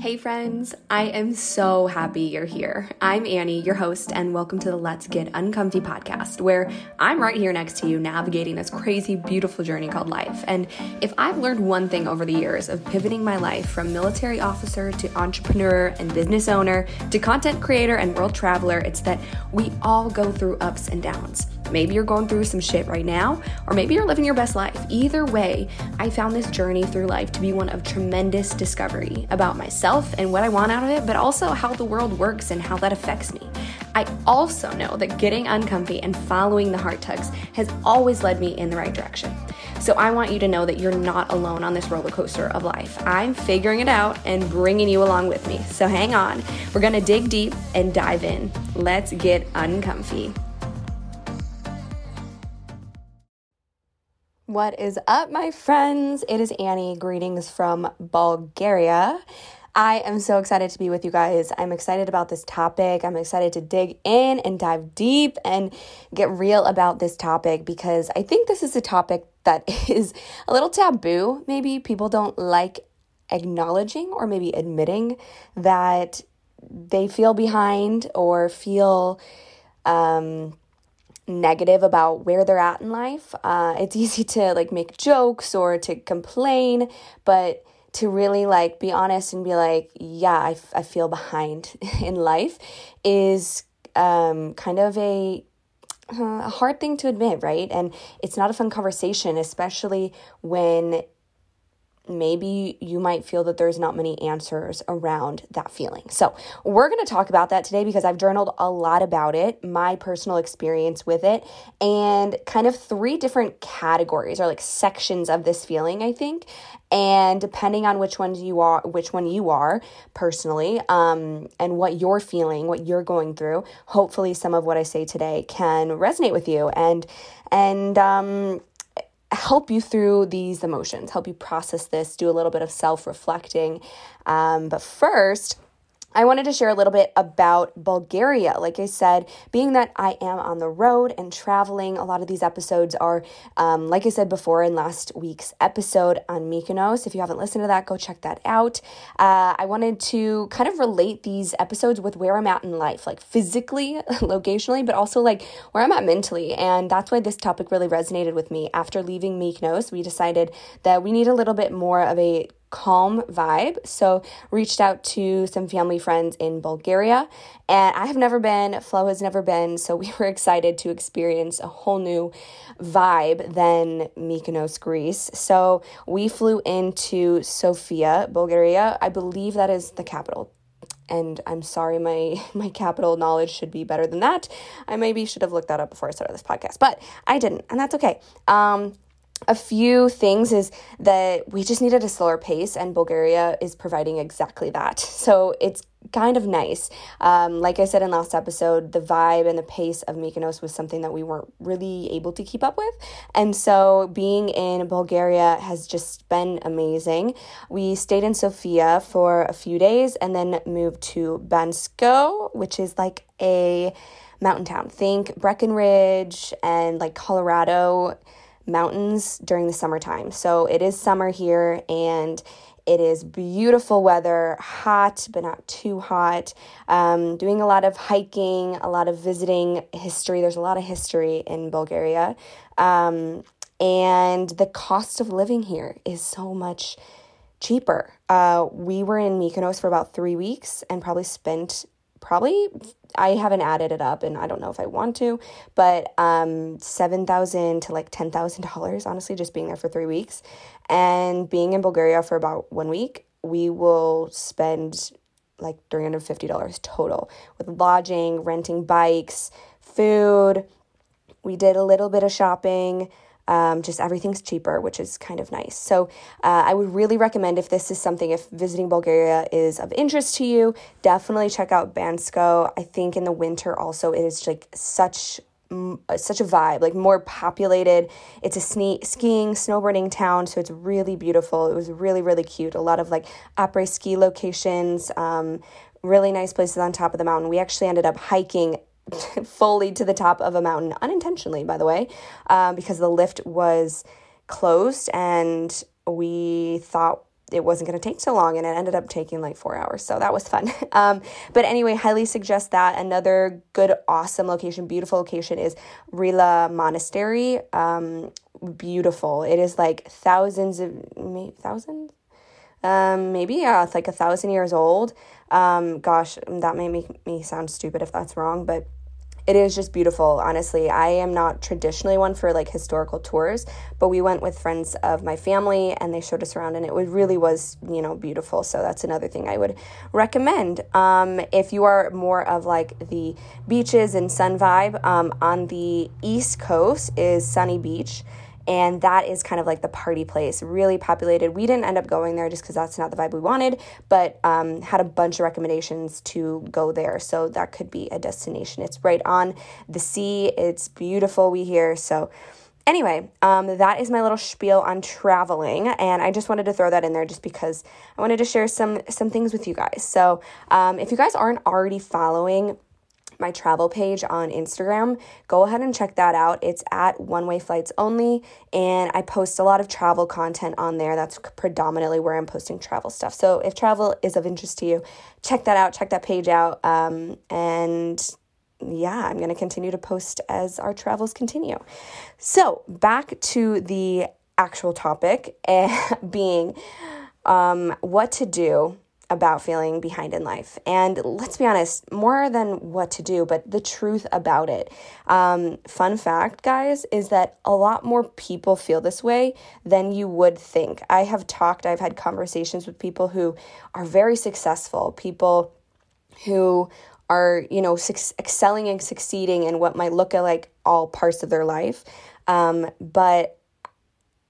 Hey friends, I am so happy you're here. I'm Annie, your host, and welcome to the Let's Get Uncomfy podcast, where I'm right here next to you navigating this crazy, beautiful journey called life. And if I've learned one thing over the years of pivoting my life from military officer to entrepreneur and business owner to content creator and world traveler, it's that we all go through ups and downs. Maybe you're going through some shit right now, or maybe you're living your best life. Either way, I found this journey through life to be one of tremendous discovery about myself and what I want out of it, but also how the world works and how that affects me. I also know that getting uncomfy and following the heart tugs has always led me in the right direction. So I want you to know that you're not alone on this roller coaster of life. I'm figuring it out and bringing you along with me. So hang on. We're going to dig deep and dive in. Let's get uncomfy. What is up, my friends? It is Annie. Greetings from Bulgaria. I am so excited to be with you guys. I'm excited about this topic. I'm excited to dig in and dive deep and get real about this topic because I think this is a topic that is a little taboo. Maybe people don't like acknowledging or maybe admitting that they feel behind or feel um, negative about where they're at in life. Uh, it's easy to like make jokes or to complain, but to really like be honest and be like, yeah, I, f- I feel behind in life is um, kind of a a hard thing to admit, right? And it's not a fun conversation, especially when maybe you might feel that there's not many answers around that feeling. So, we're going to talk about that today because I've journaled a lot about it, my personal experience with it, and kind of three different categories or like sections of this feeling, I think. And depending on which ones you are, which one you are personally, um, and what you're feeling, what you're going through, hopefully some of what I say today can resonate with you and and um, help you through these emotions, help you process this, do a little bit of self reflecting. Um, but first, I wanted to share a little bit about Bulgaria. Like I said, being that I am on the road and traveling, a lot of these episodes are, um, like I said before in last week's episode on Mykonos. If you haven't listened to that, go check that out. Uh, I wanted to kind of relate these episodes with where I'm at in life, like physically, locationally, but also like where I'm at mentally. And that's why this topic really resonated with me. After leaving Mykonos, we decided that we need a little bit more of a calm vibe. So, reached out to some family friends in Bulgaria, and I have never been, Flo has never been, so we were excited to experience a whole new vibe than Mykonos, Greece. So, we flew into Sofia, Bulgaria. I believe that is the capital. And I'm sorry, my my capital knowledge should be better than that. I maybe should have looked that up before I started this podcast, but I didn't, and that's okay. Um, a few things is that we just needed a slower pace, and Bulgaria is providing exactly that. So it's kind of nice. Um, like I said in last episode, the vibe and the pace of Mykonos was something that we weren't really able to keep up with. And so being in Bulgaria has just been amazing. We stayed in Sofia for a few days and then moved to Bansko, which is like a mountain town. Think Breckenridge and like Colorado mountains during the summertime. So it is summer here and it is beautiful weather, hot but not too hot. Um, doing a lot of hiking, a lot of visiting history. There's a lot of history in Bulgaria. Um, and the cost of living here is so much cheaper. Uh, we were in Mykonos for about three weeks and probably spent probably I haven't added it up and I don't know if I want to, but um, seven thousand to like ten thousand dollars, honestly, just being there for three weeks. And being in Bulgaria for about one week, we will spend like $350 total with lodging, renting bikes, food. We did a little bit of shopping. Um, just everything's cheaper, which is kind of nice. So uh, I would really recommend if this is something, if visiting Bulgaria is of interest to you, definitely check out Bansko. I think in the winter also it is like such such a vibe, like more populated. It's a sne- skiing, snowboarding town, so it's really beautiful. It was really, really cute. A lot of like après ski locations, um, really nice places on top of the mountain. We actually ended up hiking fully to the top of a mountain, unintentionally, by the way, um, because the lift was closed and we thought it wasn't going to take so long and it ended up taking like four hours so that was fun. Um, but anyway highly suggest that. Another good awesome location beautiful location is rila monastery. Um, beautiful. It is like thousands of maybe thousands? Um, maybe yeah it's like a thousand years old. Um, gosh that may make me sound stupid if that's wrong but it is just beautiful honestly. I am not traditionally one for like historical tours but we went with friends of my family and they showed us around and it really was you know beautiful. So that's another thing i would recommend. Um, if you are more of like the beaches and sun vibe um, on the east coast is sunny beach and that is kind of like the party place, really populated. We didn't end up going there just because that's not the vibe we wanted, but um, had a bunch of recommendations to go there. So that could be a destination. It's right on the sea, it's beautiful, we hear. So, anyway, um, that is my little spiel on traveling, and I just wanted to throw that in there just because I wanted to share some some things with you guys. So, um, if you guys aren't already following my travel page on Instagram. Go ahead and check that out. It's at One Way Flights Only, and I post a lot of travel content on there. That's predominantly where I'm posting travel stuff. So if travel is of interest to you, check that out, check that page out. Um, and yeah, I'm going to continue to post as our travels continue. So back to the actual topic being um, what to do about feeling behind in life. And let's be honest, more than what to do, but the truth about it. Um, fun fact, guys, is that a lot more people feel this way than you would think. I have talked, I've had conversations with people who are very successful, people who are, you know, su- excelling and succeeding in what might look like all parts of their life. Um, but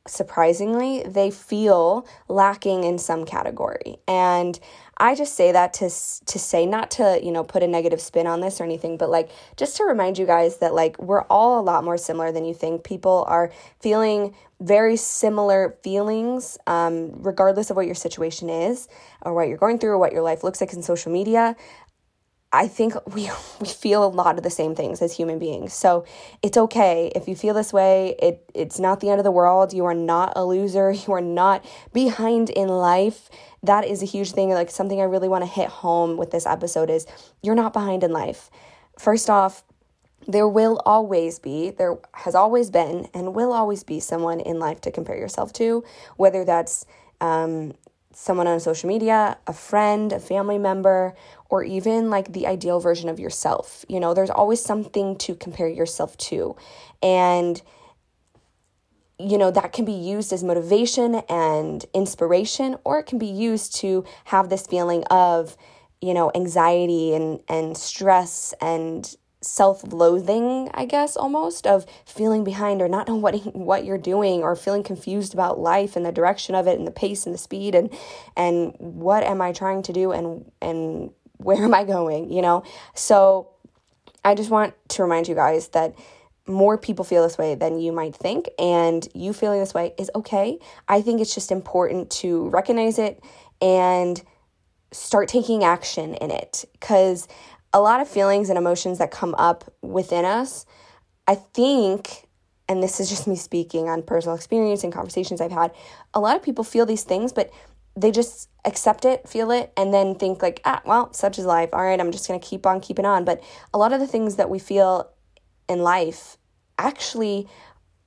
surprisingly, they feel lacking in some category. And I just say that to to say not to, you know, put a negative spin on this or anything, but like just to remind you guys that like we're all a lot more similar than you think. People are feeling very similar feelings um, regardless of what your situation is or what you're going through or what your life looks like in social media. I think we we feel a lot of the same things as human beings. So it's okay if you feel this way. It it's not the end of the world. You are not a loser. You are not behind in life. That is a huge thing. Like something I really want to hit home with this episode is you're not behind in life. First off, there will always be, there has always been, and will always be someone in life to compare yourself to, whether that's um, someone on social media, a friend, a family member, or even like the ideal version of yourself. You know, there's always something to compare yourself to. And you know, that can be used as motivation and inspiration, or it can be used to have this feeling of, you know, anxiety and, and stress and self-loathing, I guess, almost of feeling behind or not knowing what what you're doing or feeling confused about life and the direction of it and the pace and the speed and and what am I trying to do and and where am I going, you know? So I just want to remind you guys that more people feel this way than you might think, and you feeling this way is okay. I think it's just important to recognize it and start taking action in it because a lot of feelings and emotions that come up within us, I think, and this is just me speaking on personal experience and conversations I've had, a lot of people feel these things, but they just accept it, feel it, and then think like, ah, well, such is life. All right, I'm just gonna keep on keeping on. But a lot of the things that we feel in life actually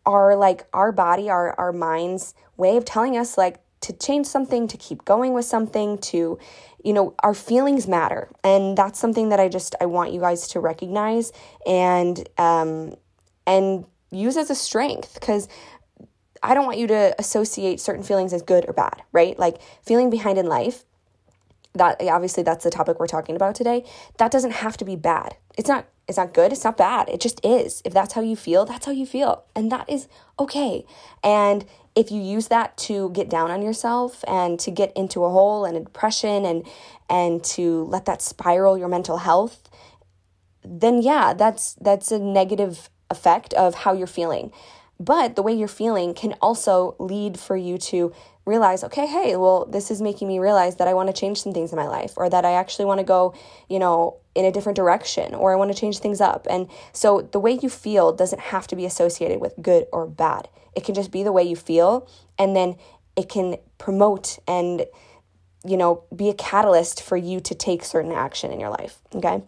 are like our body, our our mind's way of telling us like to change something, to keep going with something, to you know, our feelings matter. And that's something that I just I want you guys to recognize and um and use as a strength because I don't want you to associate certain feelings as good or bad, right? Like feeling behind in life, that obviously that's the topic we're talking about today. That doesn't have to be bad. It's not it's not good, it's not bad. It just is. If that's how you feel, that's how you feel. And that is okay. And if you use that to get down on yourself and to get into a hole and a depression and and to let that spiral your mental health, then yeah, that's that's a negative effect of how you're feeling. But the way you're feeling can also lead for you to realize, okay, hey, well, this is making me realize that I want to change some things in my life or that I actually want to go, you know, in a different direction or I want to change things up. And so the way you feel doesn't have to be associated with good or bad. It can just be the way you feel. And then it can promote and you know be a catalyst for you to take certain action in your life okay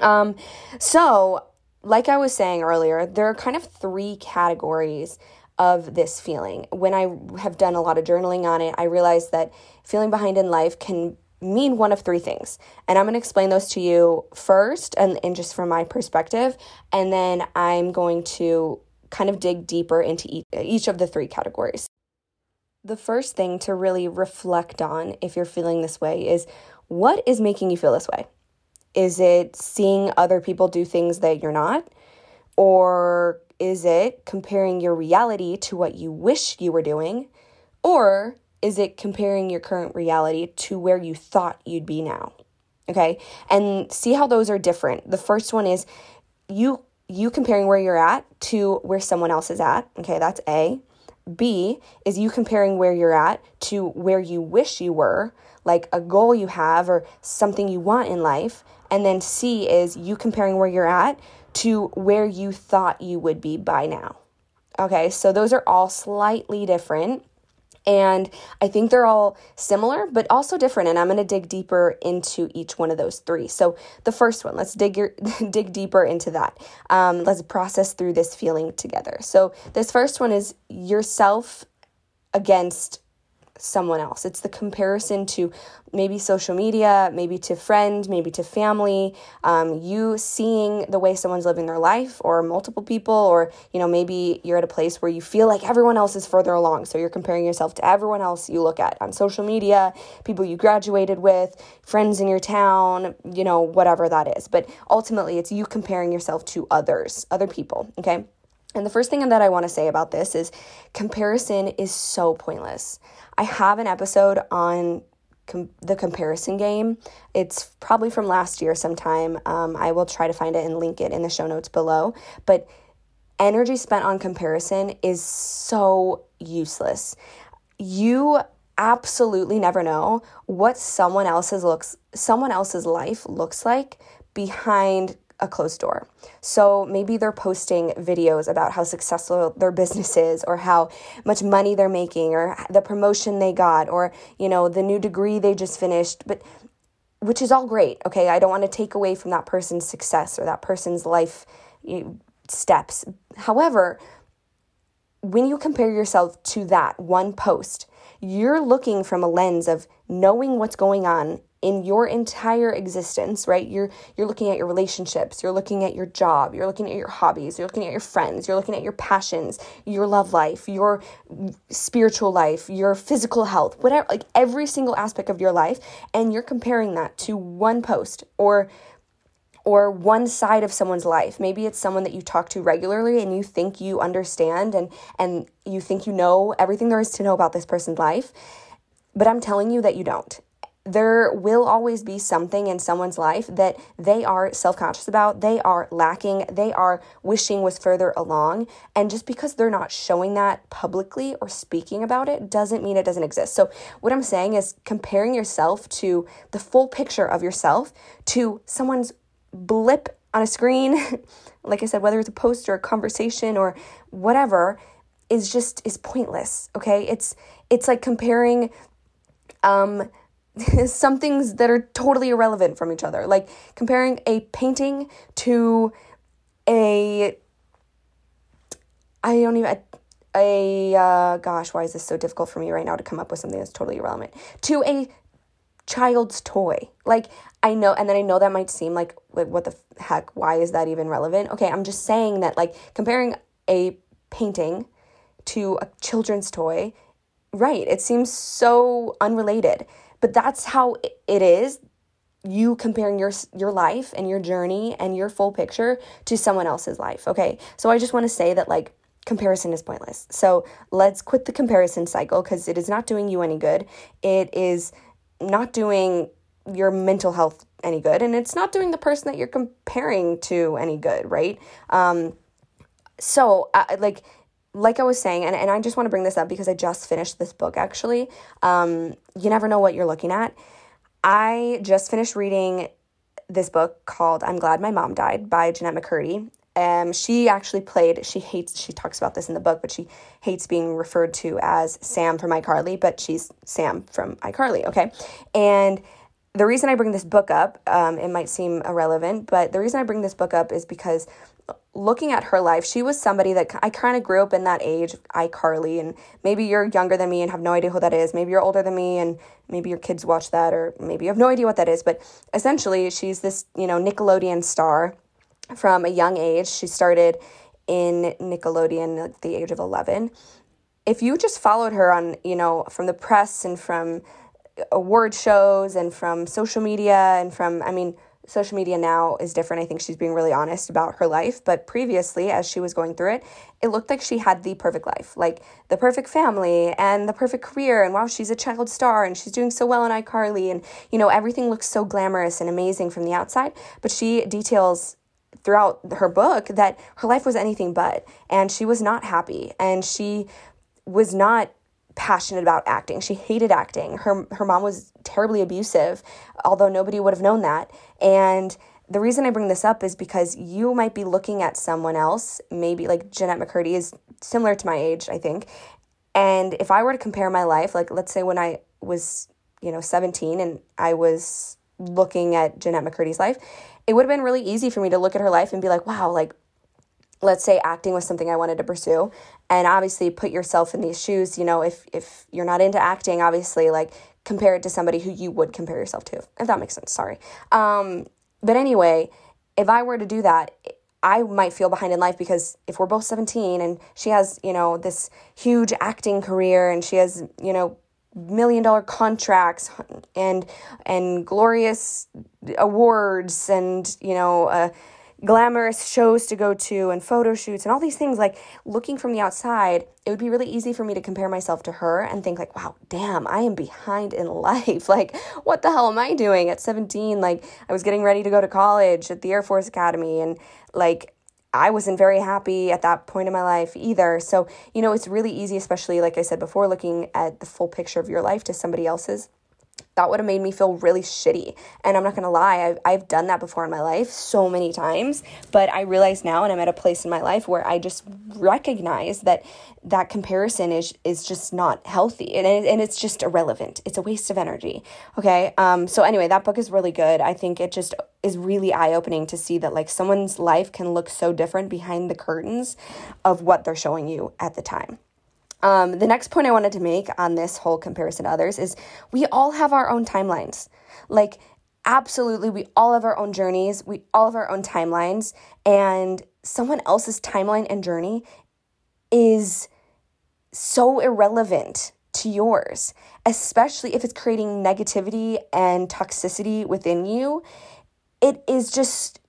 um so like i was saying earlier there are kind of three categories of this feeling when i have done a lot of journaling on it i realized that feeling behind in life can mean one of three things. And I'm going to explain those to you first and, and just from my perspective. And then I'm going to kind of dig deeper into each, each of the three categories. The first thing to really reflect on if you're feeling this way is what is making you feel this way? Is it seeing other people do things that you're not? Or is it comparing your reality to what you wish you were doing? Or is it comparing your current reality to where you thought you'd be now? Okay? And see how those are different. The first one is you you comparing where you're at to where someone else is at. Okay, that's A. B is you comparing where you're at to where you wish you were, like a goal you have or something you want in life. And then C is you comparing where you're at to where you thought you would be by now. Okay, so those are all slightly different. And I think they're all similar, but also different. And I'm going to dig deeper into each one of those three. So the first one, let's dig your, dig deeper into that. Um, let's process through this feeling together. So this first one is yourself against someone else. It's the comparison to maybe social media, maybe to friend, maybe to family. Um, you seeing the way someone's living their life, or multiple people, or you know maybe you're at a place where you feel like everyone else is further along, so you're comparing yourself to everyone else you look at on social media, people you graduated with, friends in your town, you know whatever that is. But ultimately, it's you comparing yourself to others, other people. Okay. And the first thing that I want to say about this is comparison is so pointless. I have an episode on com- the comparison game. It's probably from last year sometime. Um, I will try to find it and link it in the show notes below. But energy spent on comparison is so useless. You absolutely never know what someone else's looks someone else's life looks like behind a closed door. So maybe they're posting videos about how successful their business is or how much money they're making or the promotion they got or, you know, the new degree they just finished, but which is all great. Okay, I don't want to take away from that person's success or that person's life steps. However, when you compare yourself to that one post, you're looking from a lens of knowing what's going on in your entire existence, right? You're you're looking at your relationships, you're looking at your job, you're looking at your hobbies, you're looking at your friends, you're looking at your passions, your love life, your spiritual life, your physical health, whatever, like every single aspect of your life and you're comparing that to one post or or one side of someone's life. Maybe it's someone that you talk to regularly and you think you understand and and you think you know everything there is to know about this person's life. But I'm telling you that you don't there will always be something in someone's life that they are self conscious about, they are lacking, they are wishing was further along. And just because they're not showing that publicly or speaking about it doesn't mean it doesn't exist. So, what I'm saying is comparing yourself to the full picture of yourself to someone's blip on a screen, like I said, whether it's a post or a conversation or whatever, is just is pointless. Okay. It's it's like comparing um some things that are totally irrelevant from each other. Like comparing a painting to a I don't even a uh, gosh, why is this so difficult for me right now to come up with something that's totally irrelevant to a child's toy? Like I know, and then I know that might seem like like what the heck? Why is that even relevant? Okay, I'm just saying that like comparing a painting to a children's toy, right? It seems so unrelated. But that's how it is you comparing your your life and your journey and your full picture to someone else's life, okay? So I just want to say that like comparison is pointless. So let's quit the comparison cycle cuz it is not doing you any good. It is not doing your mental health any good and it's not doing the person that you're comparing to any good, right? Um so uh, like like I was saying, and, and I just want to bring this up because I just finished this book actually. Um, you never know what you're looking at. I just finished reading this book called I'm Glad My Mom Died by Jennette McCurdy. Um, she actually played, she hates, she talks about this in the book, but she hates being referred to as Sam from iCarly, but she's Sam from iCarly, okay? And the reason I bring this book up, um, it might seem irrelevant, but the reason I bring this book up is because looking at her life, she was somebody that I kind of grew up in that age, iCarly, and maybe you're younger than me and have no idea who that is. Maybe you're older than me and maybe your kids watch that, or maybe you have no idea what that is. But essentially, she's this, you know, Nickelodeon star from a young age. She started in Nickelodeon at the age of 11. If you just followed her on, you know, from the press and from uh, award shows and from social media and from, I mean, social media now is different. I think she's being really honest about her life. But previously, as she was going through it, it looked like she had the perfect life like the perfect family and the perfect career. And wow, she's a child star and she's doing so well in iCarly. And, you know, everything looks so glamorous and amazing from the outside. But she details throughout her book that her life was anything but. And she was not happy. And she was not passionate about acting. She hated acting. Her her mom was terribly abusive, although nobody would have known that. And the reason I bring this up is because you might be looking at someone else, maybe like Jennette McCurdy is similar to my age, I think. And if I were to compare my life, like let's say when I was, you know, 17 and I was looking at Jennette McCurdy's life, it would have been really easy for me to look at her life and be like, wow, like let's say acting was something I wanted to pursue and obviously put yourself in these shoes, you know, if if you're not into acting, obviously like compare it to somebody who you would compare yourself to. If that makes sense, sorry. Um but anyway, if I were to do that, I might feel behind in life because if we're both 17 and she has, you know, this huge acting career and she has, you know, million dollar contracts and and glorious awards and, you know, uh, glamorous shows to go to and photo shoots and all these things like looking from the outside it would be really easy for me to compare myself to her and think like wow damn i am behind in life. Like what the hell am i doing? At 17 like i was getting ready to go to college at the air force academy and like I wasn't very happy at that point in my life either. So, you know, it's really easy, especially like I said before, looking at the full picture of your life to somebody else's that would have made me feel really shitty. And I'm not gonna lie, I've, I've done that before in my life so many times. But I realize now, and I'm at a place in my life where I just recognize that that comparison is is just not healthy, and and it's just irrelevant. It's a waste of energy. Okay. Um. So anyway, that book is really good. I think it just is really eye opening to see that like someone's life can look so different behind the curtains of what they're showing you at the time. Um, the next point I wanted to make on this whole comparison to others is we all have our own timelines. Like, absolutely, we all have our own journeys, we all have our own timelines, and someone else's timeline and journey is so irrelevant to yours, especially if it's creating negativity and toxicity within you. It is just,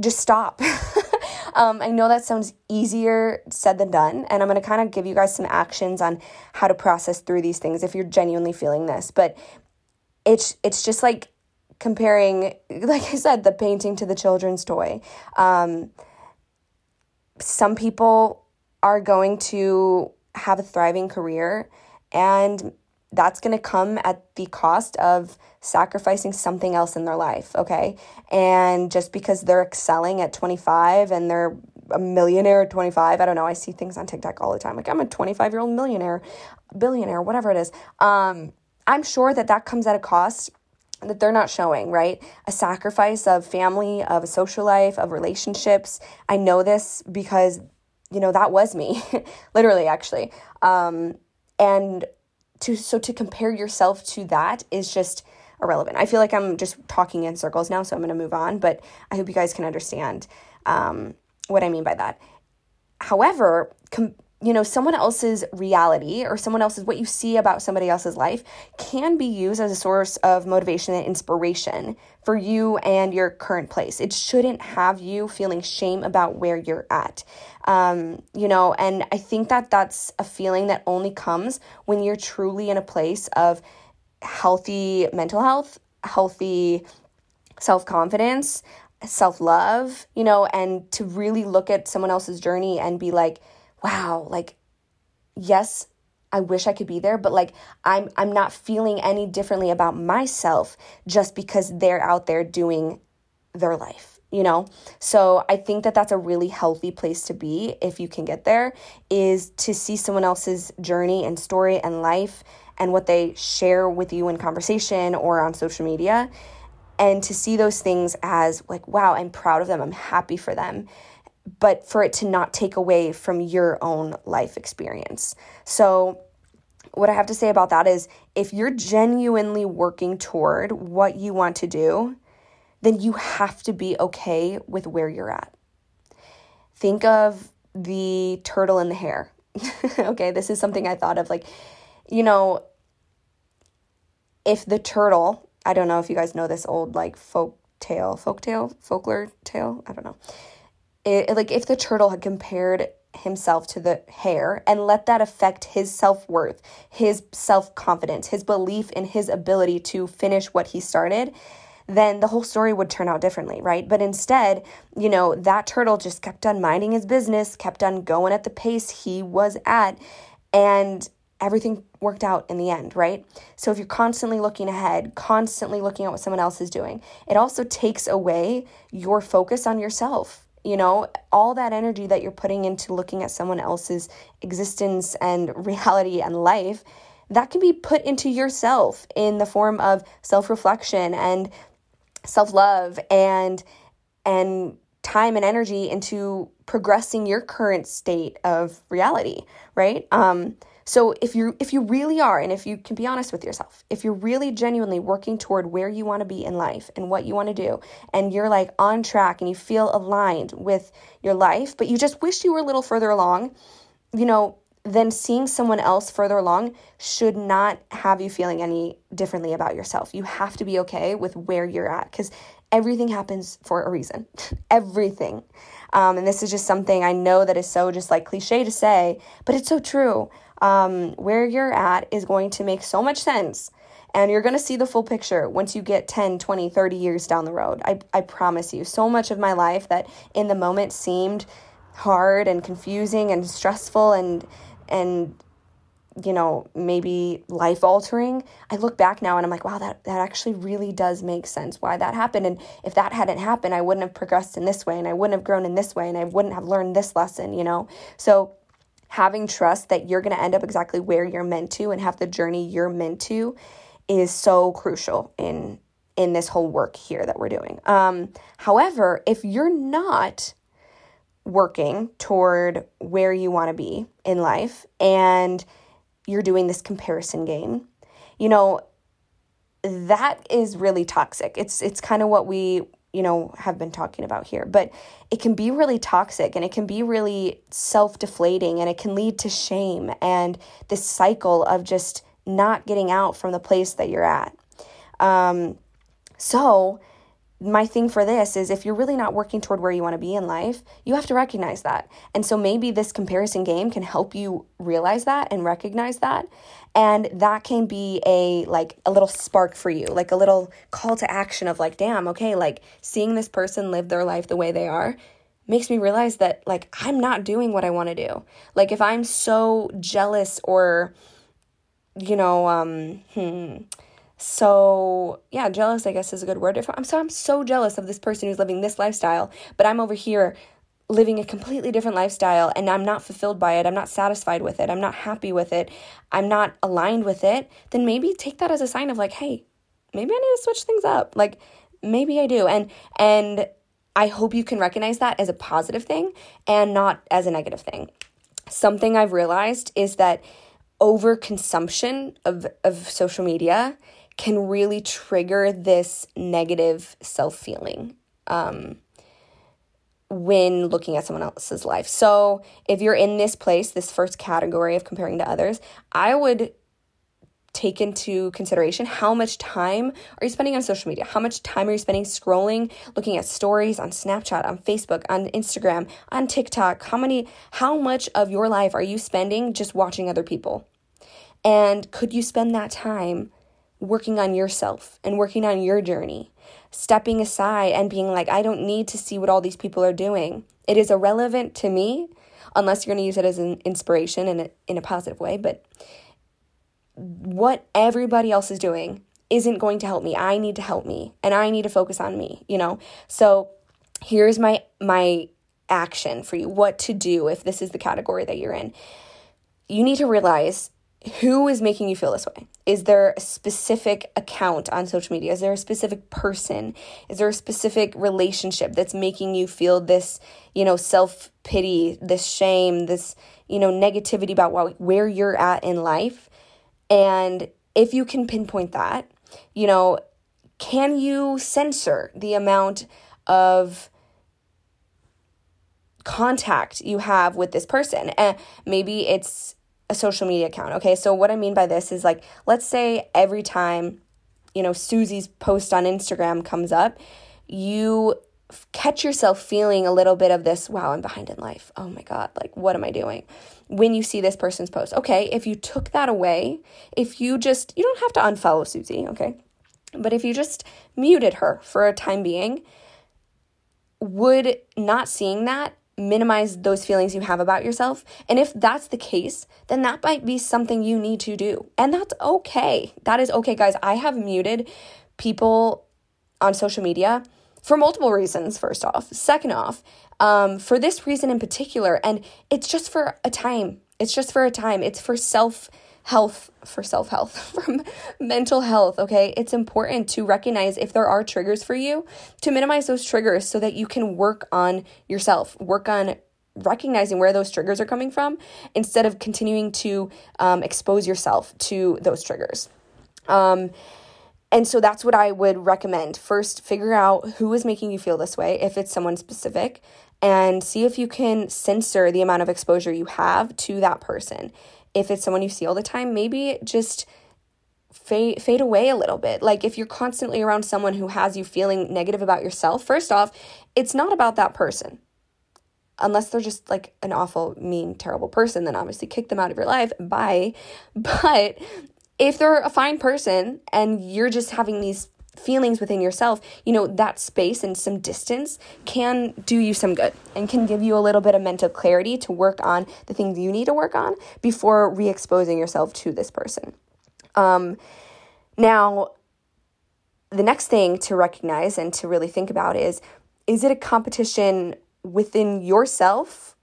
just stop. Um, I know that sounds easier said than done, and I'm going to kind of give you guys some actions on how to process through these things if you're genuinely feeling this. But it's it's just like comparing, like I said, the painting to the children's toy. Um, some people are going to have a thriving career, and that's going to come at the cost of sacrificing something else in their life, okay? And just because they're excelling at 25 and they're a millionaire at 25, I don't know, I see things on TikTok all the time. Like, I'm a 25 year old millionaire, billionaire, whatever it is. Um, I'm sure that that comes at a cost that they're not showing, right? A sacrifice of family, of a social life, of relationships. I know this because, you know, that was me, literally, actually. Um, and to so to compare yourself to that is just irrelevant. I feel like I'm just talking in circles now, so I'm going to move on, but I hope you guys can understand um, what I mean by that. However, com- you know, someone else's reality or someone else's what you see about somebody else's life can be used as a source of motivation and inspiration for you and your current place. It shouldn't have you feeling shame about where you're at. Um, you know, and I think that that's a feeling that only comes when you're truly in a place of healthy mental health, healthy self confidence, self love, you know, and to really look at someone else's journey and be like, wow, like, yes, I wish I could be there, but like I'm I'm not feeling any differently about myself just because they're out there doing their life you know? So I think that that's a really healthy place to be if you can get there is to see someone else's journey and story and life and what they share with you in conversation or on social media and to see those things as like wow, I'm proud of them. I'm happy for them. But for it to not take away from your own life experience. So what I have to say about that is if you're genuinely working toward what you want to do, then you have to be okay with where you're at. Think of the turtle in the hare. okay, this is something I thought of like, you know, if the turtle, I don't know if you guys know this old like folk tale, folk tale, folklore tale, I don't know. It, like if the turtle had compared himself to the hare and let that affect his self worth, his self confidence, his belief in his ability to finish what he started, then the whole story would turn out differently, right? But instead, you know, that turtle just kept on minding his business, kept on going at the pace he was at, and everything worked out in the end, right? So if you're constantly looking ahead, constantly looking at what someone else is doing, it also takes away your focus on yourself you know, all that energy that you're putting into looking at someone else's existence and reality and life, that can be put into yourself in the form of self-reflection and self-love and and time and energy into progressing your current state of reality, right? Um so if you if you really are and if you can be honest with yourself, if you're really genuinely working toward where you want to be in life and what you want to do and you're like on track and you feel aligned with your life, but you just wish you were a little further along, you know, then seeing someone else further along should not have you feeling any differently about yourself. You have to be okay with where you're at cuz everything happens for a reason. everything. Um, and this is just something I know that is so just like cliche to say, but it's so true um, where you're at is going to make so much sense. And you're going to see the full picture once you get 10, 20, 30 years down the road. I, I promise you. So much of my life that in the moment seemed hard and confusing and stressful and, and, you know, maybe life altering. I look back now and I'm like, wow, that, that actually really does make sense why that happened. And if that hadn't happened, I wouldn't have progressed in this way and I wouldn't have grown in this way and I wouldn't have learned this lesson, you know? So having trust that you're going to end up exactly where you're meant to and have the journey you're meant to is so crucial in in this whole work here that we're doing. Um, however, if you're not working toward where you want to be in life and you're doing this comparison game, you know, that is really toxic. It's it's kind of what we you know, have been talking about here. But it can be really toxic and it can be really self deflating and it can lead to shame and this cycle of just not getting out from the place that you're at. Um, so, my thing for this is if you're really not working toward where you want to be in life, you have to recognize that. And so maybe this comparison game can help you realize that and recognize that. And that can be a like a little spark for you, like a little call to action of like, damn, okay, like seeing this person live their life the way they are makes me realize that like I'm not doing what I want to do. Like if I'm so jealous or you know, um hmm so yeah jealous i guess is a good word i'm so i'm so jealous of this person who's living this lifestyle but i'm over here living a completely different lifestyle and i'm not fulfilled by it i'm not satisfied with it i'm not happy with it i'm not aligned with it then maybe take that as a sign of like hey maybe i need to switch things up. Like maybe i do. And and i hope you can recognize that as a positive thing and not as a negative thing. Something i've realized is that overconsumption of of social media can really trigger this negative self feeling um, when looking at someone else's life. So, if you're in this place, this first category of comparing to others, I would take into consideration how much time are you spending on social media? How much time are you spending scrolling, looking at stories on Snapchat, on Facebook, on Instagram, on TikTok? How many how much of your life are you spending just watching other people? And could you spend that time working on yourself and working on your journey, stepping aside and being like, I don't need to see what all these people are doing. It is irrelevant to me unless you're going to use it as an inspiration in a, in a positive way. But what everybody else is doing isn't going to help me. I need to help me and I need to focus on me, you know? So here's my my action for you what to do if this is the category that you're in you need to realize who is making you feel this way? Is there a specific account on social media? Is there a specific person? Is there a specific relationship that's making you feel this, you know, self pity, this shame, this, you know, negativity about what, where you're at in life? And if you can pinpoint that, you know, can you censor the amount of contact you have with this person? And maybe it's a social media account. Okay, so what I mean by this is like, let's say every time, you know, Susie's post on Instagram comes up, you catch yourself feeling a little bit of this, wow, I'm behind in life. Oh my God, like, what am I doing? When you see this person's post. Okay, if you took that away, if you just, you don't have to unfollow Susie, okay? But if you just muted her for a time being, would not seeing that minimize those feelings you have about yourself. And if that's the case, then that might be something you need to do. And that's okay. That is okay, guys. I have muted people on social media for multiple reasons, first off. Second off, um, for this reason in particular. And it's just for a time. It's just for a time. It's for self health for self health, from mental health, okay? It's important to recognize if there are triggers for you, to minimize those triggers so that you can work on yourself, work on recognizing where those triggers are coming from instead of continuing to um, expose yourself to those triggers. Um, and so that's what I would recommend. First, figure out who is making you feel this way, if it's someone specific, and see if you can censor the amount of exposure you have to that person if it's someone you see all the time, maybe just fade fade away a little bit. Like if you're constantly around someone who has you feeling negative about yourself, first off, it's not about that person. Unless they're just like an awful, mean, terrible person, then obviously kick them out of your life. Bye. But if they're a fine person and you're just having these feelings within yourself, you know, that space and some distance can do you some good and can give you a little bit of mental clarity to work on the things you need to work on before re exposing yourself to this person. Um, now, the next thing to recognize and to really think about is is it a competition within yourself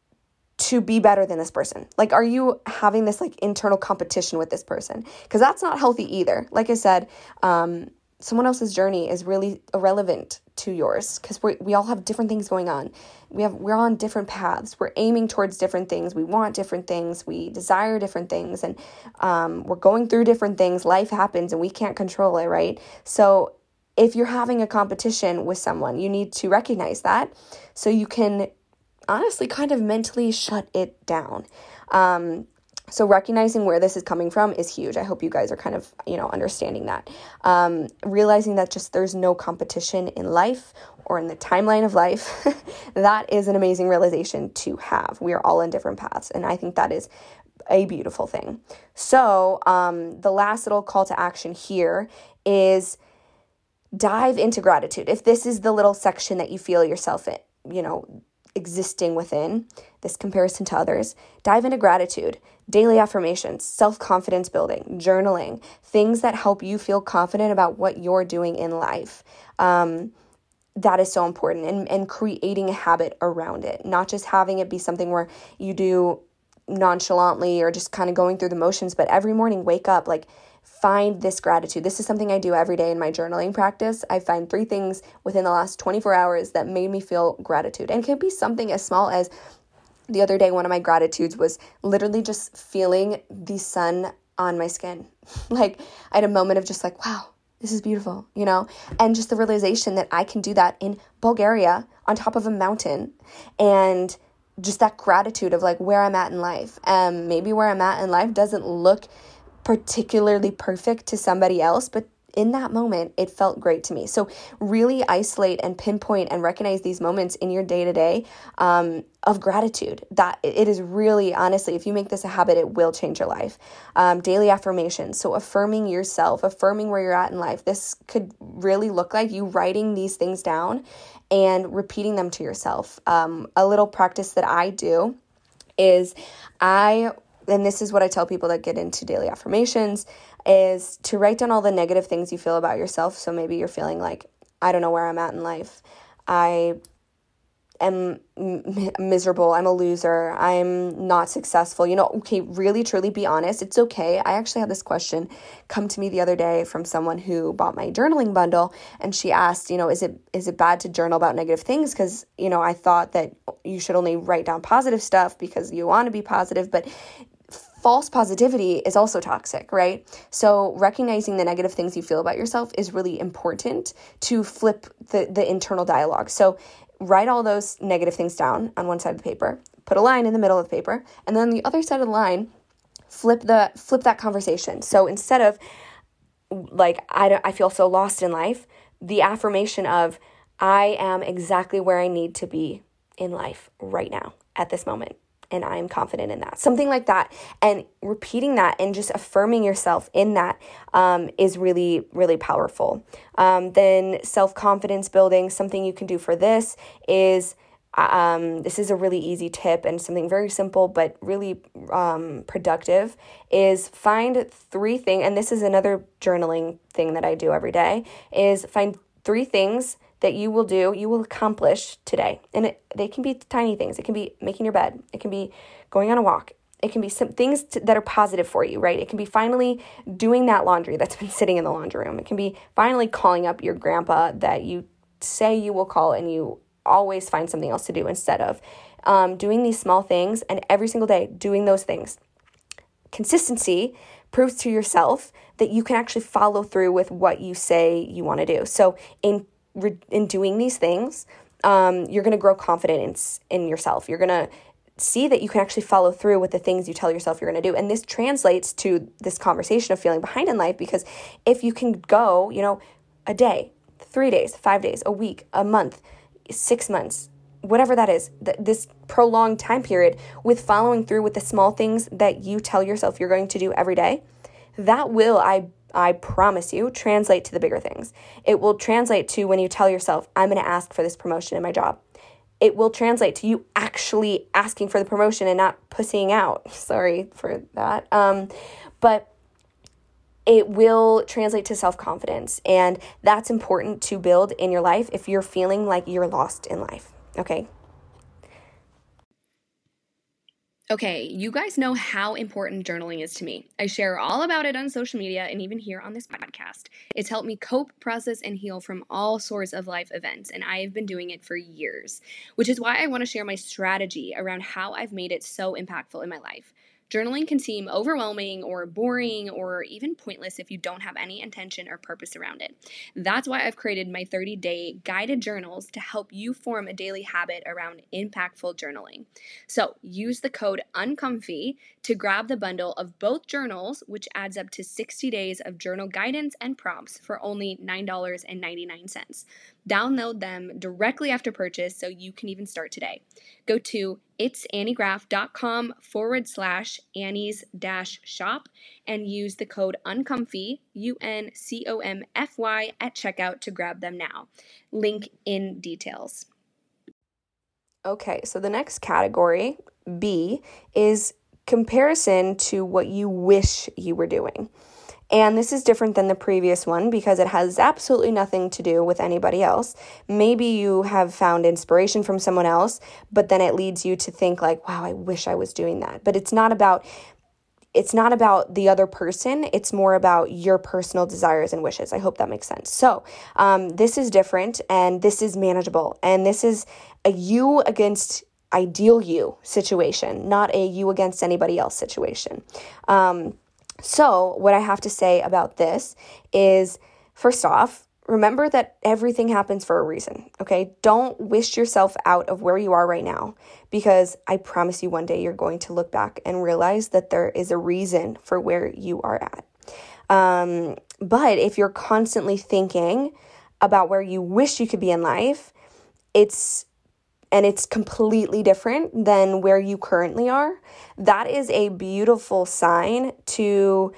to be better than this person? Like, are you having this like internal competition with this person? Because that's not healthy either. Like I said, um, someone else's journey is really irrelevant to yours because we we all have different things going on. We have we're on different paths. We're aiming towards different things. We want different things. We desire different things, and um, we're going through different things. Life happens, and we can't control it, right? So if you're having a competition with someone, you need to recognize that so you can honestly kind of mentally shut it down. Um, so recognizing where this is coming from is huge. I hope you guys are kind of, you know, understanding that. Um, realizing that just there's no competition in life or in the timeline of life, that is an amazing realization to have. We are all in different paths. And I think that is a beautiful thing. So um, the last little call to action here is dive into gratitude. If this is the little section that you feel yourself in, you know, existing within this comparison to others, dive into gratitude, daily affirmations, self confidence building, journaling, things that help you feel confident about what you're doing in life. Um, that is so important and, and creating a habit around it, not just having it be something where you do nonchalantly or just kind of going through the motions, but every morning wake up like find this gratitude. This is something I do every day in my journaling practice. I find three things within the last 24 hours that made me feel gratitude. And it can be something as small as the other day, one of my gratitudes was literally just feeling the sun on my skin. like I had a moment of just like, wow, this is beautiful, you know? And just the realization that I can do that in Bulgaria on top of a mountain and just that gratitude of like where I'm at in life. Um maybe where I'm at in life doesn't look particularly perfect to somebody else, but in that moment, it felt great to me. So, really isolate and pinpoint and recognize these moments in your day to day of gratitude. That it is really, honestly, if you make this a habit, it will change your life. Um, daily affirmations. So, affirming yourself, affirming where you're at in life. This could really look like you writing these things down and repeating them to yourself. Um, a little practice that I do is I and this is what I tell people that get into daily affirmations is to write down all the negative things you feel about yourself. So maybe you're feeling like, I don't know where I'm at in life. I am miserable. I'm a loser. I'm not successful. You know, okay, really, truly be honest. It's okay. I actually had this question come to me the other day from someone who bought my journaling bundle and she asked, you know, is it is it bad to journal about negative things cuz you know, I thought that you should only write down positive stuff because you want to be positive, but false positivity is also toxic, right? So recognizing the negative things you feel about yourself is really important to flip the, the internal dialogue. So write all those negative things down on one side of the paper, put a line in the middle of the paper, and then the other side of the line, flip the flip that conversation. So instead of like I, I feel so lost in life, the affirmation of I am exactly where I need to be in life right now at this moment and I'm confident in that. Something like that. And repeating that and just affirming yourself in that um, is really, really powerful. Um, then self confidence building, something you can do for this is. Um, this is a really easy tip and something very simple but really um, productive is find three things and this is another journaling thing that i do every day is find three things that you will do, you will accomplish today. And it, they can be tiny things. It can be making your bed. It can be going on a walk. It can be some things to, that are positive for you, right? It can be finally doing that laundry that's been sitting in the laundry room. It can be finally calling up your grandpa that you say you will call and you always find something else to do instead of um, doing these small things and every single day doing those things. Consistency proves to yourself that you can actually follow through with what you say you want to do. So, in in doing these things, um, you're going to grow confidence in yourself. You're going to see that you can actually follow through with the things you tell yourself you're going to do. And this translates to this conversation of feeling behind in life because if you can go, you know, a day, three days, five days, a week, a month, six months, whatever that is, th- this prolonged time period with following through with the small things that you tell yourself you're going to do every day, that will, I I promise you, translate to the bigger things. It will translate to when you tell yourself, I'm going to ask for this promotion in my job. It will translate to you actually asking for the promotion and not pussying out. Sorry for that. Um, but it will translate to self confidence. And that's important to build in your life if you're feeling like you're lost in life. Okay. Okay, you guys know how important journaling is to me. I share all about it on social media and even here on this podcast. It's helped me cope, process, and heal from all sorts of life events, and I have been doing it for years, which is why I want to share my strategy around how I've made it so impactful in my life. Journaling can seem overwhelming or boring or even pointless if you don't have any intention or purpose around it. That's why I've created my 30 day guided journals to help you form a daily habit around impactful journaling. So use the code UNCOMFY to grab the bundle of both journals, which adds up to 60 days of journal guidance and prompts for only $9.99. Download them directly after purchase so you can even start today. Go to itsanniegraf.com forward slash Annie's dash shop and use the code uncomfy, U N C O M F Y, at checkout to grab them now. Link in details. Okay, so the next category, B, is comparison to what you wish you were doing. And this is different than the previous one because it has absolutely nothing to do with anybody else. Maybe you have found inspiration from someone else, but then it leads you to think like, wow, I wish I was doing that. But it's not about it's not about the other person it's more about your personal desires and wishes i hope that makes sense so um, this is different and this is manageable and this is a you against ideal you situation not a you against anybody else situation um, so, what I have to say about this is first off, remember that everything happens for a reason, okay? Don't wish yourself out of where you are right now because I promise you one day you're going to look back and realize that there is a reason for where you are at. Um, but if you're constantly thinking about where you wish you could be in life, it's and it's completely different than where you currently are, that is a beautiful sign to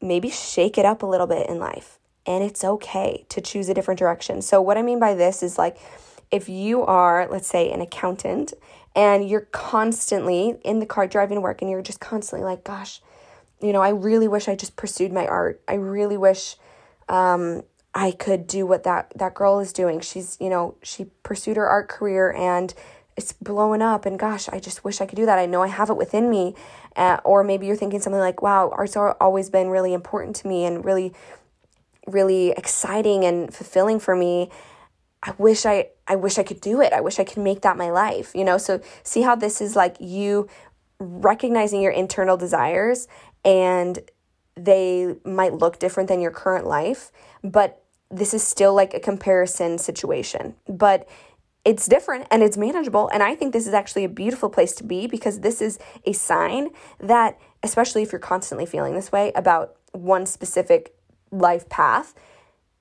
maybe shake it up a little bit in life. And it's okay to choose a different direction. So, what I mean by this is like if you are, let's say, an accountant and you're constantly in the car driving to work and you're just constantly like, gosh, you know, I really wish I just pursued my art. I really wish um, I could do what that that girl is doing. She's, you know, she pursued her art career and it's blowing up and gosh, I just wish I could do that. I know I have it within me. Uh, or maybe you're thinking something like, wow, art's always been really important to me and really really exciting and fulfilling for me. I wish I I wish I could do it. I wish I could make that my life, you know? So see how this is like you recognizing your internal desires and they might look different than your current life, but this is still like a comparison situation. But it's different and it's manageable. And I think this is actually a beautiful place to be because this is a sign that, especially if you're constantly feeling this way about one specific life path,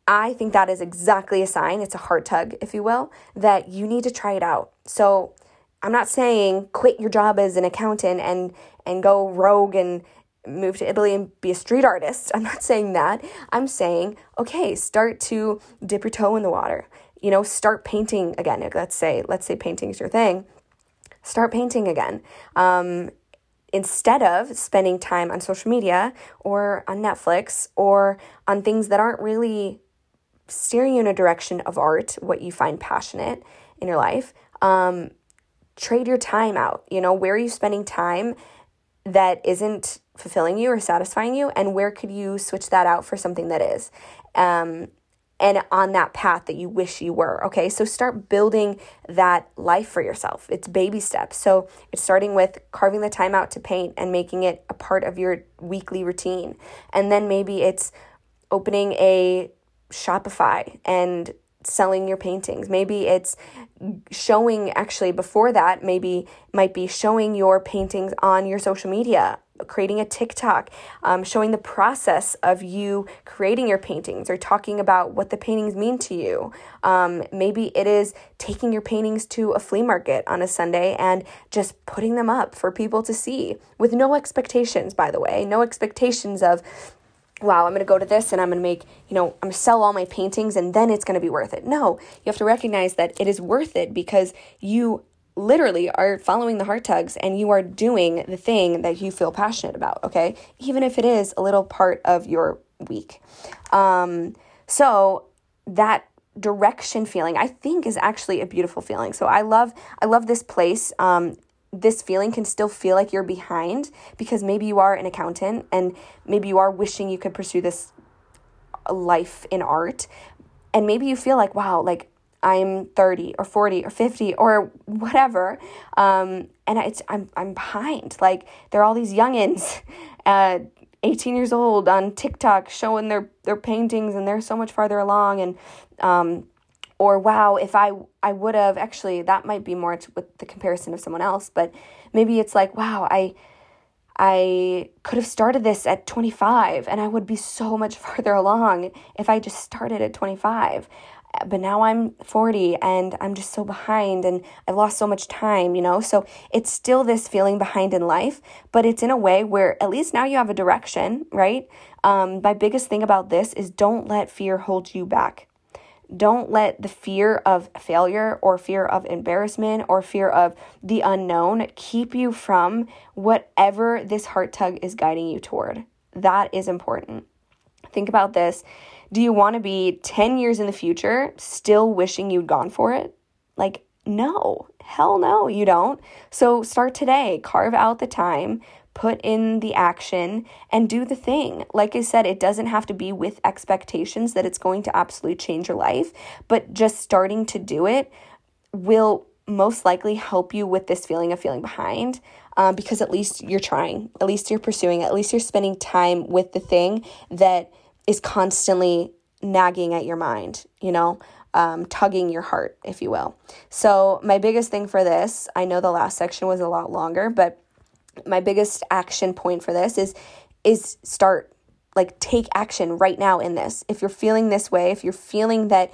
I think that is exactly a sign, it's a heart tug, if you will, that you need to try it out. So I'm not saying quit your job as an accountant and and go rogue and move to Italy and be a street artist. I'm not saying that. I'm saying, okay, start to dip your toe in the water. You know, start painting again. Let's say, let's say painting is your thing. Start painting again. Um, instead of spending time on social media or on Netflix or on things that aren't really steering you in a direction of art, what you find passionate in your life, um, trade your time out. You know, where are you spending time that isn't fulfilling you or satisfying you and where could you switch that out for something that is? Um, and on that path that you wish you were okay? So start building that life for yourself. It's baby steps. So it's starting with carving the time out to paint and making it a part of your weekly routine. And then maybe it's opening a shopify and selling your paintings. Maybe it's showing actually before that, maybe might be showing your paintings on your social media, creating a TikTok, um, showing the process of you creating your paintings or talking about what the paintings mean to you. Um, maybe it is taking your paintings to a flea market on a Sunday and just putting them up for people to see with no expectations, by the way, no expectations of, wow, I'm going to go to this and I'm going to make, you know, I'm going to sell all my paintings and then it's going to be worth it. No, you have to recognize that it is worth it because you literally are following the heart tugs and you are doing the thing that you feel passionate about, okay? Even if it is a little part of your week. Um, so that direction feeling I think is actually a beautiful feeling. So I love I love this place. Um, this feeling can still feel like you're behind because maybe you are an accountant and maybe you are wishing you could pursue this life in art and maybe you feel like wow like i'm 30 or 40 or 50 or whatever um, and it's I'm, I'm behind. Like there are all these youngins uh, 18 years old on tiktok showing their their paintings and they're so much farther along and um, or wow if i i would have actually that might be more with the comparison of someone else but maybe it's like wow i i could have started this at 25 and i would be so much farther along if i just started at 25 but now i'm 40 and i'm just so behind and i've lost so much time you know so it's still this feeling behind in life but it's in a way where at least now you have a direction right um, my biggest thing about this is don't let fear hold you back don't let the fear of failure or fear of embarrassment or fear of the unknown keep you from whatever this heart tug is guiding you toward. That is important. Think about this. Do you want to be 10 years in the future still wishing you'd gone for it? Like, no, hell no, you don't. So start today. Carve out the time put in the action and do the thing. Like I said, it doesn't have to be with expectations that it's going to absolutely change your life, but just starting to do it will most likely help you with this feeling of feeling behind um, because at least you're trying, at least you're pursuing, at least you're spending time with the thing that is constantly nagging at your mind, you know? Um, tugging your heart, if you will. So, my biggest thing for this, I know the last section was a lot longer, but my biggest action point for this is is start like take action right now in this. If you're feeling this way, if you're feeling that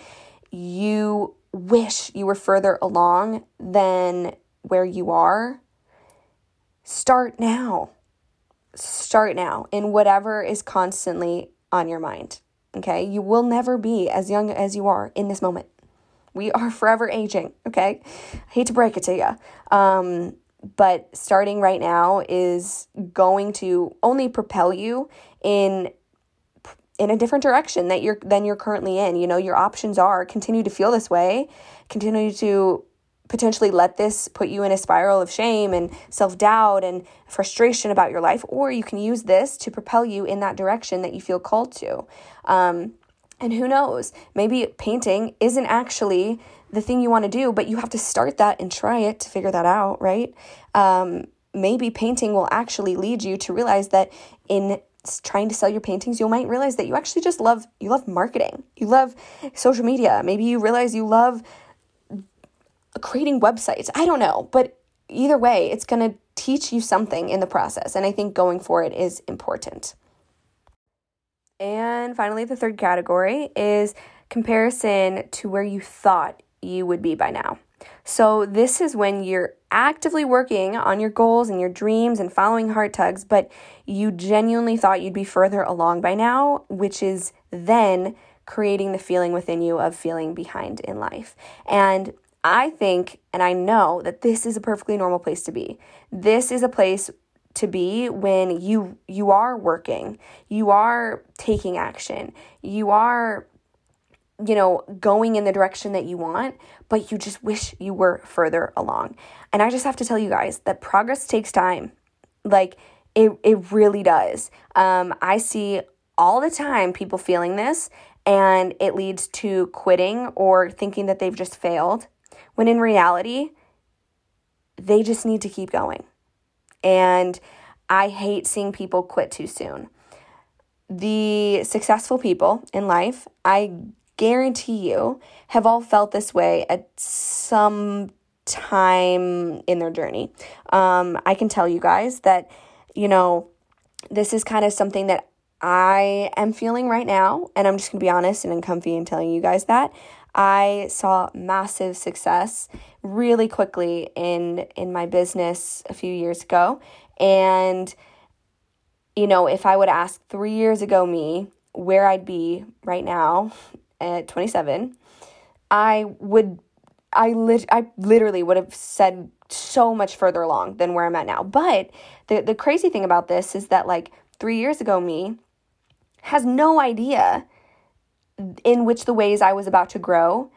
you wish you were further along than where you are, start now. Start now in whatever is constantly on your mind. Okay? You will never be as young as you are in this moment. We are forever aging, okay? I hate to break it to you. Um, but starting right now is going to only propel you in in a different direction that you're than you're currently in. You know, your options are continue to feel this way, continue to potentially let this put you in a spiral of shame and self-doubt and frustration about your life, or you can use this to propel you in that direction that you feel called to. Um, and who knows, maybe painting isn't actually the thing you want to do, but you have to start that and try it to figure that out, right? Um, maybe painting will actually lead you to realize that in trying to sell your paintings you might realize that you actually just love you love marketing you love social media maybe you realize you love creating websites. I don't know but either way it's going to teach you something in the process and i think going for it is important. And finally the third category is comparison to where you thought you would be by now. So, this is when you're actively working on your goals and your dreams and following heart tugs, but you genuinely thought you'd be further along by now, which is then creating the feeling within you of feeling behind in life. And I think and I know that this is a perfectly normal place to be. This is a place to be when you you are working, you are taking action, you are you know, going in the direction that you want, but you just wish you were further along. And I just have to tell you guys that progress takes time. Like it, it really does. Um, I see all the time people feeling this, and it leads to quitting or thinking that they've just failed, when in reality, they just need to keep going. And I hate seeing people quit too soon. The successful people in life, I guarantee you have all felt this way at some time in their journey. Um, I can tell you guys that, you know, this is kind of something that I am feeling right now, and I'm just gonna be honest and comfy in telling you guys that. I saw massive success really quickly in in my business a few years ago. And you know, if I would ask 3 years ago me where I'd be right now at 27, I would I lit I literally would have said so much further along than where I'm at now. But the the crazy thing about this is that like 3 years ago me has no idea in which the ways I was about to grow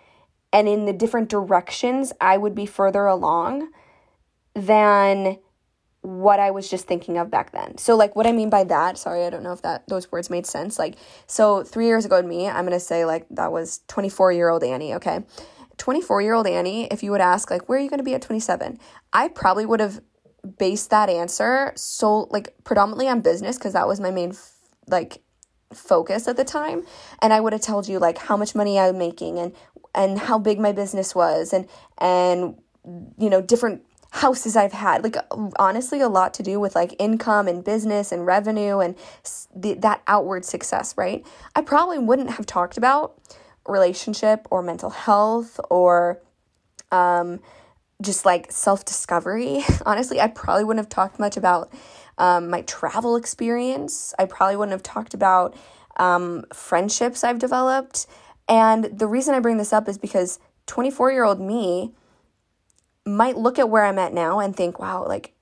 and in the different directions I would be further along than what I was just thinking of back then. So like what I mean by that, sorry, I don't know if that those words made sense. Like so 3 years ago to me, I'm going to say like that was 24-year-old Annie, okay? 24-year-old Annie, if you would ask like where are you going to be at 27? I probably would have based that answer so like predominantly on business because that was my main like focus at the time and I would have told you like how much money I'm making and and how big my business was and and you know different houses I've had. Like honestly, a lot to do with like income and business and revenue and the, that outward success, right? I probably wouldn't have talked about relationship or mental health or um, just like self discovery. Honestly, I probably wouldn't have talked much about um, my travel experience. I probably wouldn't have talked about um, friendships I've developed. And the reason I bring this up is because 24 year old me might look at where I'm at now and think, wow, like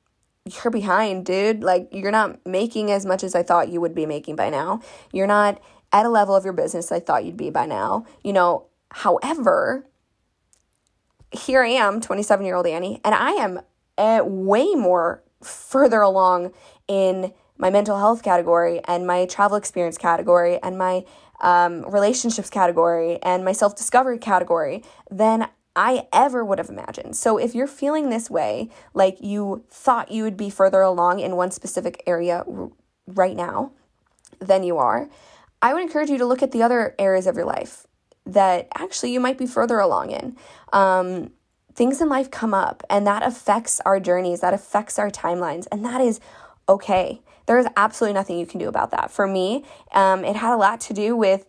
you're behind, dude. Like you're not making as much as I thought you would be making by now. You're not at a level of your business I thought you'd be by now. You know, however, here I am, 27 year old Annie, and I am uh, way more further along in my mental health category and my travel experience category and my um, relationships category and my self discovery category than I ever would have imagined. So if you're feeling this way, like you thought you would be further along in one specific area r- right now than you are, I would encourage you to look at the other areas of your life that actually you might be further along in. Um, things in life come up and that affects our journeys, that affects our timelines, and that is okay. There is absolutely nothing you can do about that. For me, um, it had a lot to do with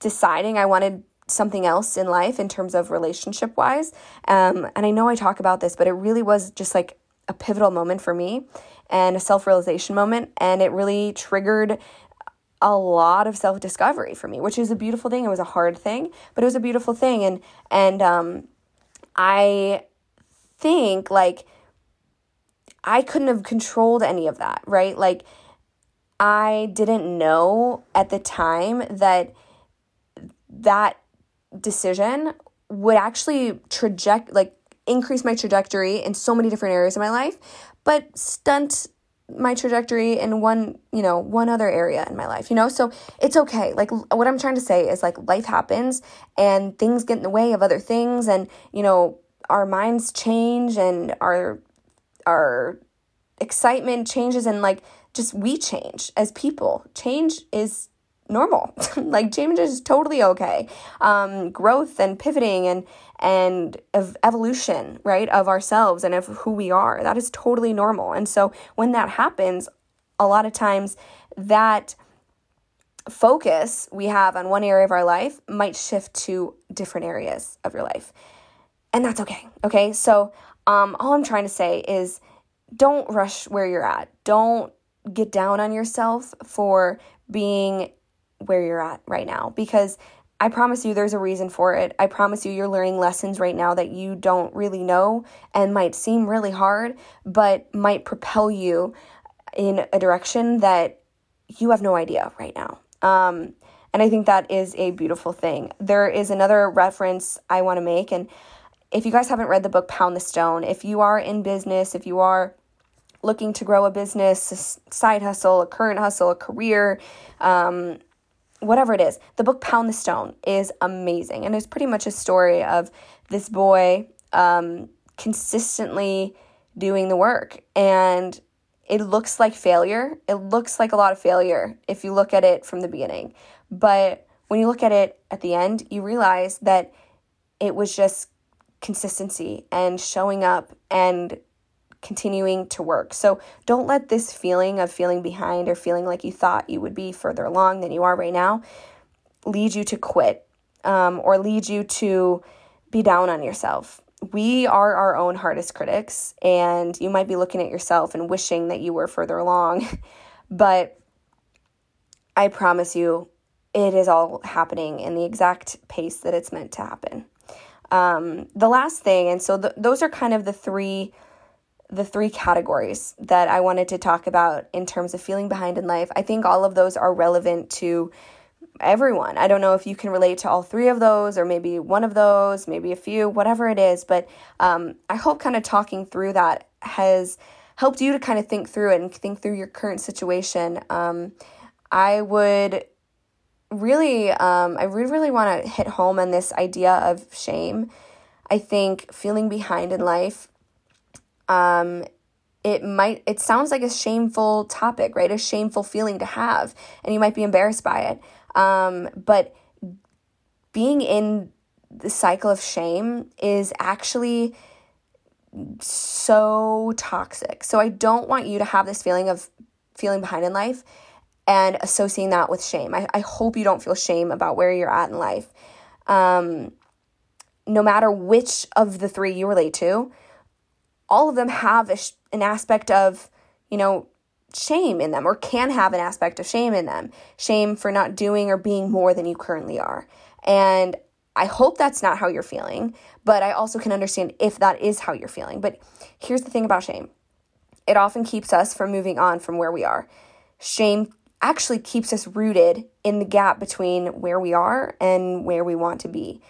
deciding I wanted something else in life in terms of relationship wise. Um, and I know I talk about this, but it really was just like a pivotal moment for me and a self realization moment. And it really triggered a lot of self discovery for me, which is a beautiful thing. It was a hard thing, but it was a beautiful thing. And, and, um, I think like I couldn't have controlled any of that, right? Like, I didn't know at the time that that decision would actually traject like increase my trajectory in so many different areas of my life, but stunt my trajectory in one, you know, one other area in my life, you know? So it's okay. Like what I'm trying to say is like life happens and things get in the way of other things and, you know, our minds change and our our excitement changes and like just we change as people. Change is normal. like change is totally okay. Um, growth and pivoting and and of evolution, right, of ourselves and of who we are. That is totally normal. And so when that happens, a lot of times that focus we have on one area of our life might shift to different areas of your life. And that's okay. Okay? So um, all I'm trying to say is don't rush where you're at. Don't get down on yourself for being where you're at right now because I promise you there's a reason for it. I promise you you're learning lessons right now that you don't really know and might seem really hard, but might propel you in a direction that you have no idea right now. Um, and I think that is a beautiful thing. There is another reference I want to make. And if you guys haven't read the book Pound the Stone, if you are in business, if you are looking to grow a business, a side hustle, a current hustle, a career, um, whatever it is, the book Pound the Stone is amazing. And it's pretty much a story of this boy um, consistently doing the work. And it looks like failure. It looks like a lot of failure if you look at it from the beginning. But when you look at it at the end, you realize that it was just consistency and showing up and continuing to work. So don't let this feeling of feeling behind or feeling like you thought you would be further along than you are right now lead you to quit um, or lead you to be down on yourself. We are our own hardest critics, and you might be looking at yourself and wishing that you were further along, but I promise you, it is all happening in the exact pace that it's meant to happen. Um, the last thing, and so th- those are kind of the three the three categories that I wanted to talk about in terms of feeling behind in life. I think all of those are relevant to everyone. I don't know if you can relate to all three of those or maybe one of those, maybe a few, whatever it is, but um, I hope kind of talking through that has helped you to kind of think through it and think through your current situation. Um, I would really, um, I really, really want to hit home on this idea of shame. I think feeling behind in life um, it might it sounds like a shameful topic right? A shameful feeling to have and you might be embarrassed by it. Um, but being in the cycle of shame is actually so toxic. So i don't want you to have this feeling of feeling behind in life and associating that with shame. I, I hope you don't feel shame about where you're at in life. Um, no matter which of the three you relate to all of them have sh- an aspect of, you know, shame in them or can have an aspect of shame in them. Shame for not doing or being more than you currently are. And I hope that's not how you're feeling, but I also can understand if that is how you're feeling. But here's the thing about shame it often keeps us from moving on from where we are. Shame actually keeps us rooted in the gap between where we are and where we want to be.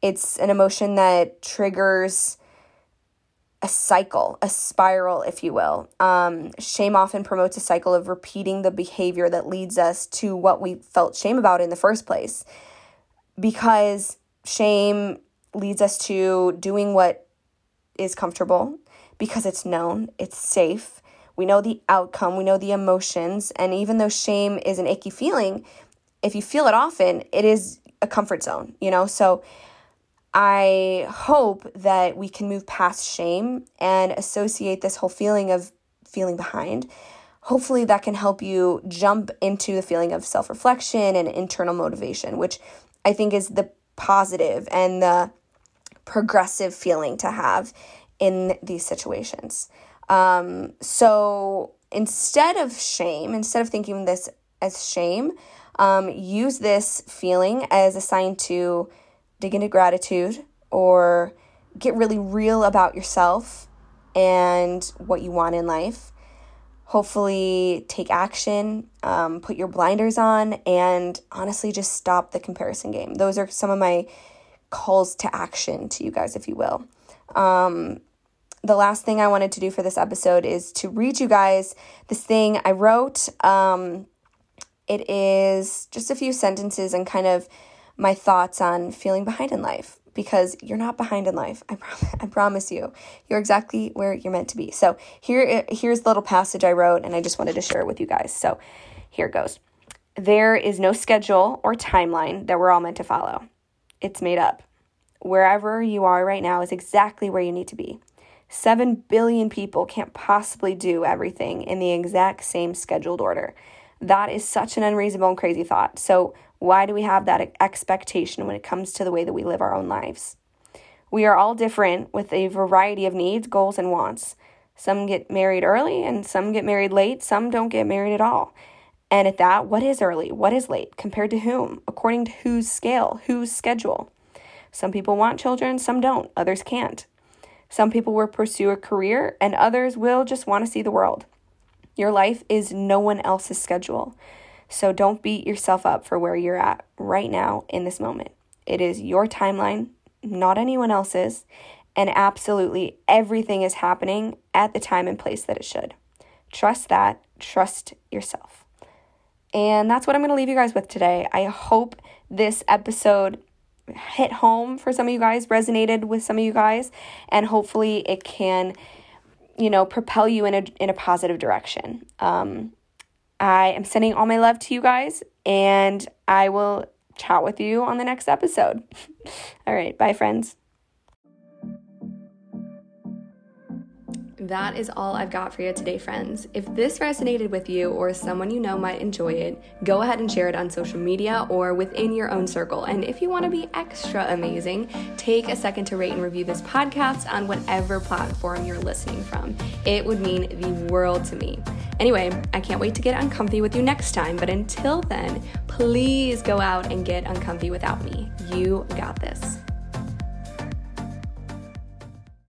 It's an emotion that triggers a cycle, a spiral, if you will. Um, shame often promotes a cycle of repeating the behavior that leads us to what we felt shame about in the first place. Because shame leads us to doing what is comfortable because it's known, it's safe. We know the outcome, we know the emotions, and even though shame is an icky feeling, if you feel it often, it is a comfort zone, you know? So I hope that we can move past shame and associate this whole feeling of feeling behind. Hopefully, that can help you jump into the feeling of self reflection and internal motivation, which I think is the positive and the progressive feeling to have in these situations. Um, so instead of shame, instead of thinking this as shame, um, use this feeling as a sign to dig into gratitude or get really real about yourself and what you want in life. hopefully take action, um, put your blinders on, and honestly just stop the comparison game. Those are some of my calls to action to you guys, if you will. Um, the last thing I wanted to do for this episode is to read you guys this thing I wrote. Um, it is just a few sentences and kind of my thoughts on feeling behind in life because you're not behind in life. I, prom- I promise you. You're exactly where you're meant to be. So here here's the little passage I wrote and I just wanted to share it with you guys. So here goes. There is no schedule or timeline that we're all meant to follow. It's made up. Wherever you are right now is exactly where you need to be. 7 billion people can't possibly do everything in the exact same scheduled order. That is such an unreasonable and crazy thought. So, why do we have that expectation when it comes to the way that we live our own lives? We are all different with a variety of needs, goals, and wants. Some get married early and some get married late. Some don't get married at all. And at that, what is early? What is late? Compared to whom? According to whose scale? Whose schedule? Some people want children, some don't, others can't. Some people will pursue a career, and others will just want to see the world. Your life is no one else's schedule. So don't beat yourself up for where you're at right now in this moment. It is your timeline, not anyone else's, and absolutely everything is happening at the time and place that it should. Trust that, trust yourself. And that's what I'm going to leave you guys with today. I hope this episode hit home for some of you guys, resonated with some of you guys, and hopefully it can, you know, propel you in a in a positive direction. Um, I am sending all my love to you guys, and I will chat with you on the next episode. all right, bye, friends. That is all I've got for you today, friends. If this resonated with you or someone you know might enjoy it, go ahead and share it on social media or within your own circle. And if you want to be extra amazing, take a second to rate and review this podcast on whatever platform you're listening from. It would mean the world to me. Anyway, I can't wait to get uncomfy with you next time, but until then, please go out and get uncomfy without me. You got this.